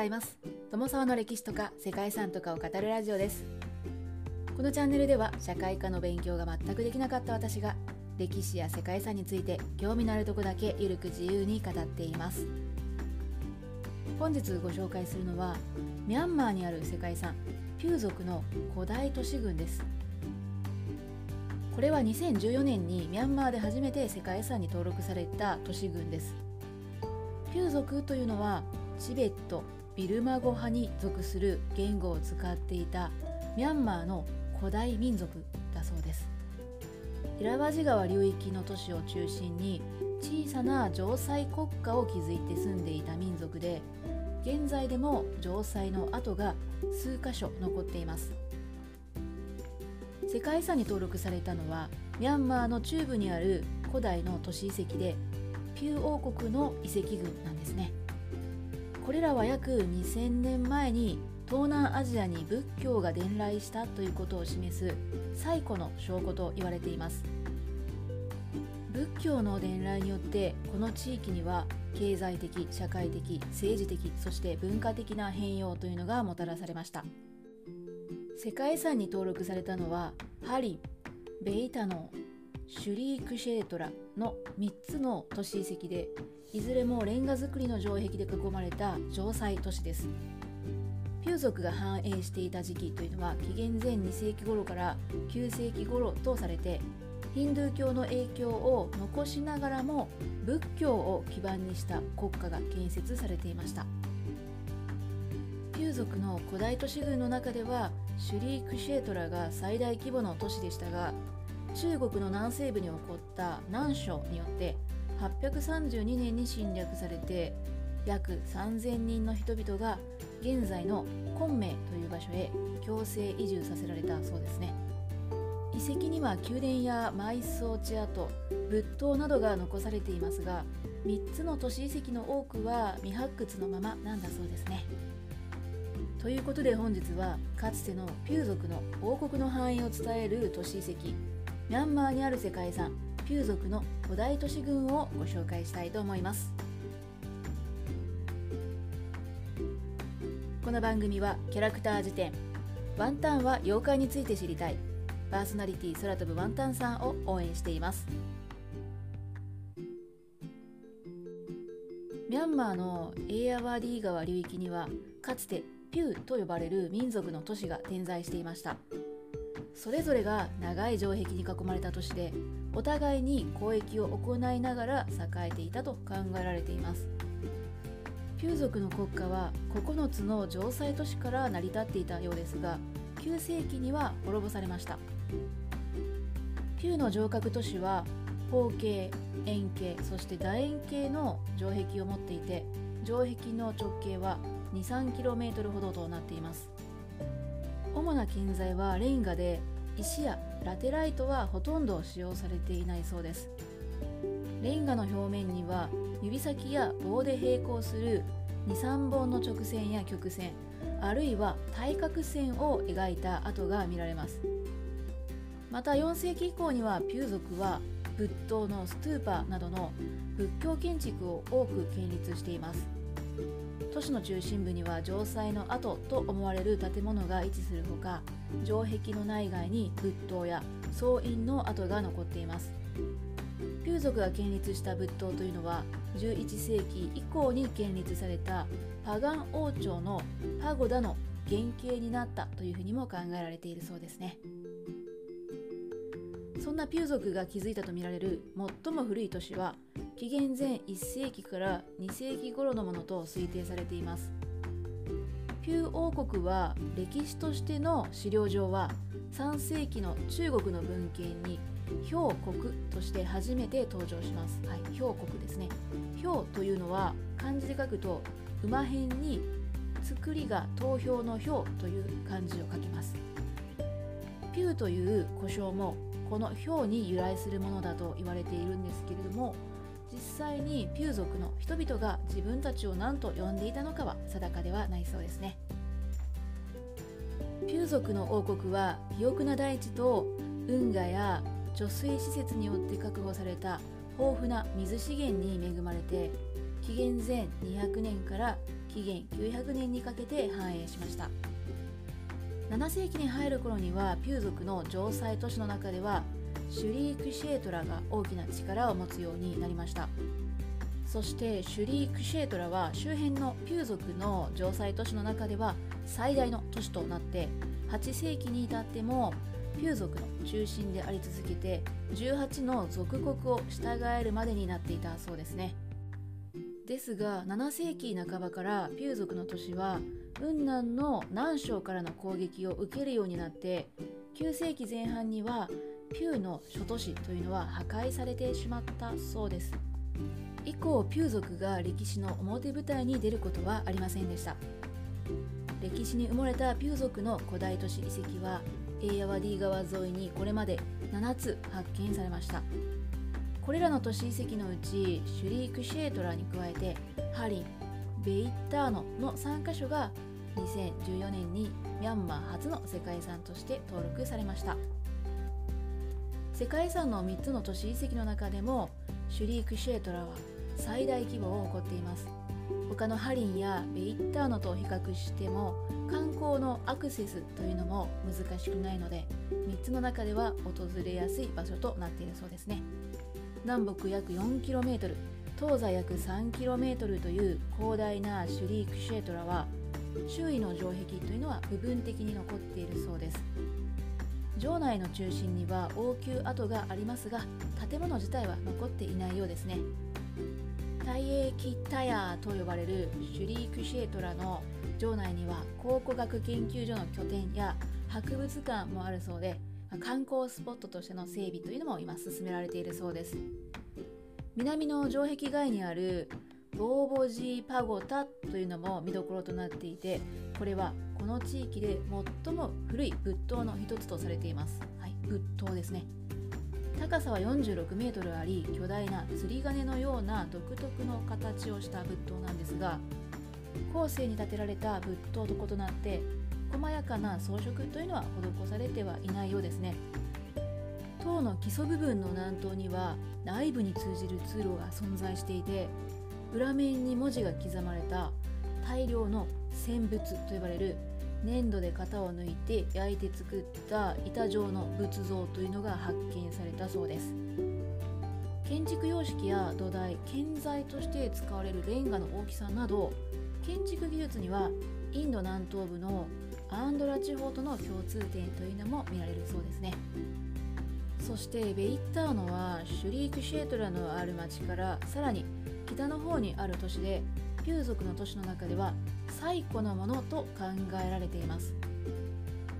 ざいます。友沢の歴史とか世界遺産とかを語るラジオです。このチャンネルでは社会科の勉強が全くできなかった私が歴史や世界遺産について興味のあるとこだけゆるく自由に語っています。本日ご紹介するのはミャンマーにある世界遺産ピュー族の古代都市群です。これは2014年にミャンマーで初めて世界遺産に登録された都市群です。ピュー族というのはチベットビルマ語派に属する言語を使っていたミャンマーの古代民族だそうです。イラワジ川流域の都市を中心に小さな城塞国家を築いて住んでいた民族で現在でも城塞の跡が数箇所残っています。世界遺産に登録されたのはミャンマーの中部にある古代の都市遺跡でピュー王国の遺跡群なんですね。これらは約2000年前に東南アジアに仏教が伝来したということを示す最古の証拠と言われています。仏教の伝来によってこの地域には経済的社会的政治的そして文化的な変容というのがもたらされました。世界遺産に登録されたのはハリンベイタノーシュリークシェートラの3つの都市遺跡でいずれもレンガ造りの城壁で囲まれた城塞都市です。ピュー族が繁栄していた時期というのは紀元前2世紀頃から9世紀頃とされてヒンドゥー教の影響を残しながらも仏教を基盤にした国家が建設されていました。ピュー族の古代都市群の中ではシュリークシェートラが最大規模の都市でしたが中国の南西部に起こった南書によって832年に侵略されて約3000人の人々が現在の昆明という場所へ強制移住させられたそうですね。遺跡には宮殿や埋葬地跡仏塔などが残されていますが3つの都市遺跡の多くは未発掘のままなんだそうですね。ということで本日はかつてのピュー族の王国の繁栄を伝える都市遺跡ミャンマーにある世界遺産ピュー族の古代都市群をご紹介したいと思います。この番組はキャラクター辞典ワンタンは妖怪について知りたいパーソナリティ空飛ぶワンタンさんを応援しています。ミャンマーのエイアワディ川流域にはかつてピューと呼ばれる民族の都市が点在していました。それぞれが長い城壁に囲まれた都市でお互いに交易を行いながら栄えていたと考えられています。ピュー族の国家は9つの城塞都市から成り立っていたようですが9世紀には滅ぼされました。ピューの城郭都市は方形円形そして楕円形の城壁を持っていて城壁の直径は 23km ほどとなっています。主な建材はレンガで石やラテライトはほとんど使用されていないそうです。レンガの表面には指先や棒で並行する23本の直線や曲線あるいは対角線を描いた跡が見られます。また4世紀以降にはピュー族は仏塔のストゥーパーなどの仏教建築を多く建立しています。都市の中心部には城塞の跡と思われる建物が位置するほか城壁の内外に仏塔や総院の跡が残っています。ピュー族が建立した仏塔というのは11世紀以降に建立されたパガン王朝のパゴダの原型になったというふうにも考えられているそうですね。そんなピュー族が築いたとみられる最も古い都市は紀元前1世紀から2世紀頃のものと推定されていますピュー王国は歴史としての資料上は3世紀の中国の文献に氷国として初めて登場します。はい、氷国ですね。氷というのは漢字で書くと馬辺に作りが投票の表という漢字を書きます。ピューという呼称もこの表に由来するものだと言われているんですけれども実際にピュー族の人々が自分たちを何と呼んでいたのかは定かではないそうですね。ピュー族の王国は肥沃な大地と運河や貯水施設によって確保された豊富な水資源に恵まれて紀元前200年から紀元900年にかけて繁栄しました。7世紀に入る頃にはピュー族の城塞都市の中ではシュリークシェートラが大きな力を持つようになりました。そしてシュリークシェートラは周辺のピュー族の城塞都市の中では最大の都市となって8世紀に至ってもピュー族の中心であり続けて18の属国を従えるまでになっていたそうですね。ですが7世紀半ばからピュー族の都市は雲南の南省からの攻撃を受けるようになって9世紀前半にはピューの諸都市というのは破壊されてしまったそうです。以降ピュー族が歴史の表舞台に出ることはありませんでした。歴史に埋もれたピュー族の古代都市遺跡はエーヤワディ川沿いにこれまで7つ発見されました。これらの都市遺跡のうちシュリークシェートラに加えてハリンベイッターノの3カ所が2014年にミャンマー初の世界遺産として登録されました。世界遺産の3つの都市遺跡の中でもシュリークシェートラは最大規模を誇っています。他のハリンやベイッターノと比較しても観光のアクセスというのも難しくないので3つの中では訪れやすい場所となっているそうですね。南北約 4km 東西約 3km という広大なシュリークシェートラは周囲の城壁というのは部分的に残っているそうです。城内の中心には王宮跡がありますが建物自体は残っていないようですね。大英キタヤと呼ばれるシュリークシェトラの城内には考古学研究所の拠点や博物館もあるそうで観光スポットとしての整備というのも今進められているそうです。南の城壁外にあるボーボジーパゴタというのも見どころとなっていてこれはこの地域で最も古い仏塔の一つとされています、はい、仏塔ですね。高さは46メートルあり巨大な釣り鐘のような独特の形をした仏塔なんですが後世に建てられた仏塔と異なって細やかな装飾というのは施されてはいないようですね。塔の基礎部分の南東には内部に通じる通路が存在していて裏面に文字が刻まれた大量の戦仏と呼ばれる粘土で型を抜いて焼いて作った板状の仏像というのが発見されたそうです。建築様式や土台建材として使われるレンガの大きさなど建築技術にはインド南東部のアンドラ地方との共通点というのも見られるそうですね。そしてベイッターノはシュリークシェートラのある町からさらに北の方にある都市でピュー族の都市の中では最古のものと考えられています。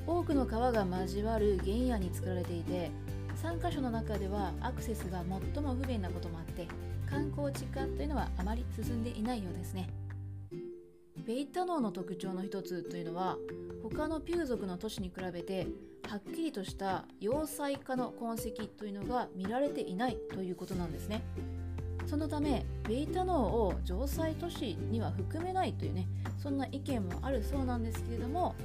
多くの川が交わる原野に作られていて3カ所の中ではアクセスが最も不便なこともあって観光地化というのはあまり進んでいないようですね。ベイタノーの特徴の一つというのは他のピュー族の都市に比べてはっきりとした要塞化の痕跡というのが見られていないということなんですね。そのためベイタノーを城塞都市には含めないというねそんな意見もあるそうなんですけれども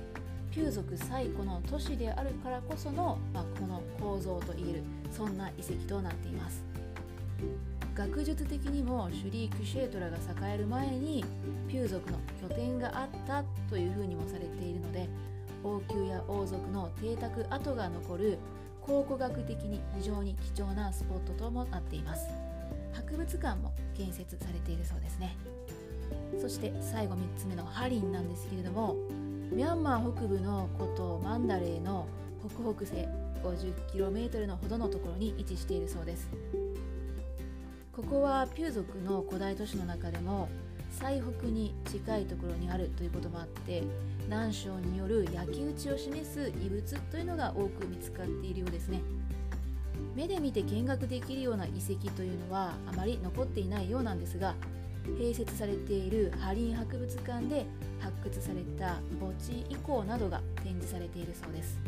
ピュー族最古の都市であるからこその、まあ、この構造といえるそんな遺跡となっています。学術的にもシュリークシェートラが栄える前にピュー族の拠点があったというふうにもされているので王宮や王族の邸宅跡が残る考古学的に非常に貴重なスポットともなっています。博物館も建設されているそうですね。そして最後3つ目のハリンなんですけれどもミャンマー北部の古都マンダレーの北北西 50km のほどのところに位置しているそうです。ここはピュー族の古代都市の中でも最北に近いところにあるということもあって南省による焼き討ちを示す遺物というのが多く見つかっているようですね。目で見て見学できるような遺跡というのはあまり残っていないようなんですが併設されているハリン博物館で発掘された墓地遺構などが展示されているそうです。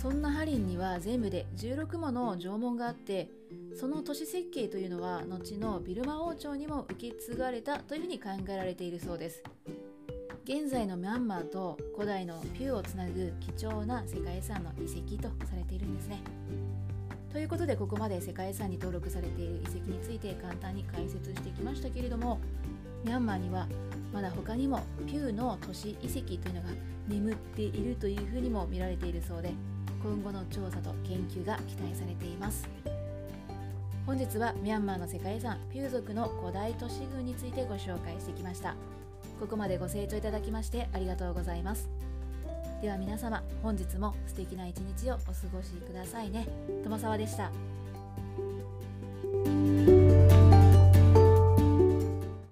そんなハリンには全部で16もの縄文があってその都市設計というのは後のビルマ王朝にも受け継がれたというふうに考えられているそうです。現在のミャンマーと古代のピューをつなぐ貴重な世界遺産の遺跡とされているんですね。ということでここまで世界遺産に登録されている遺跡について簡単に解説してきましたけれどもミャンマーにはまだ他にもピューの都市遺跡というのが眠っているというふうにも見られているそうで今後の調査と研究が期待されています。本日はミャンマーの世界遺産ピュー族の古代都市群についてご紹介してきました。ここまでご清聴いただきましてありがとうございます。では皆様本日も素敵な一日をお過ごしくださいね。友沢でした。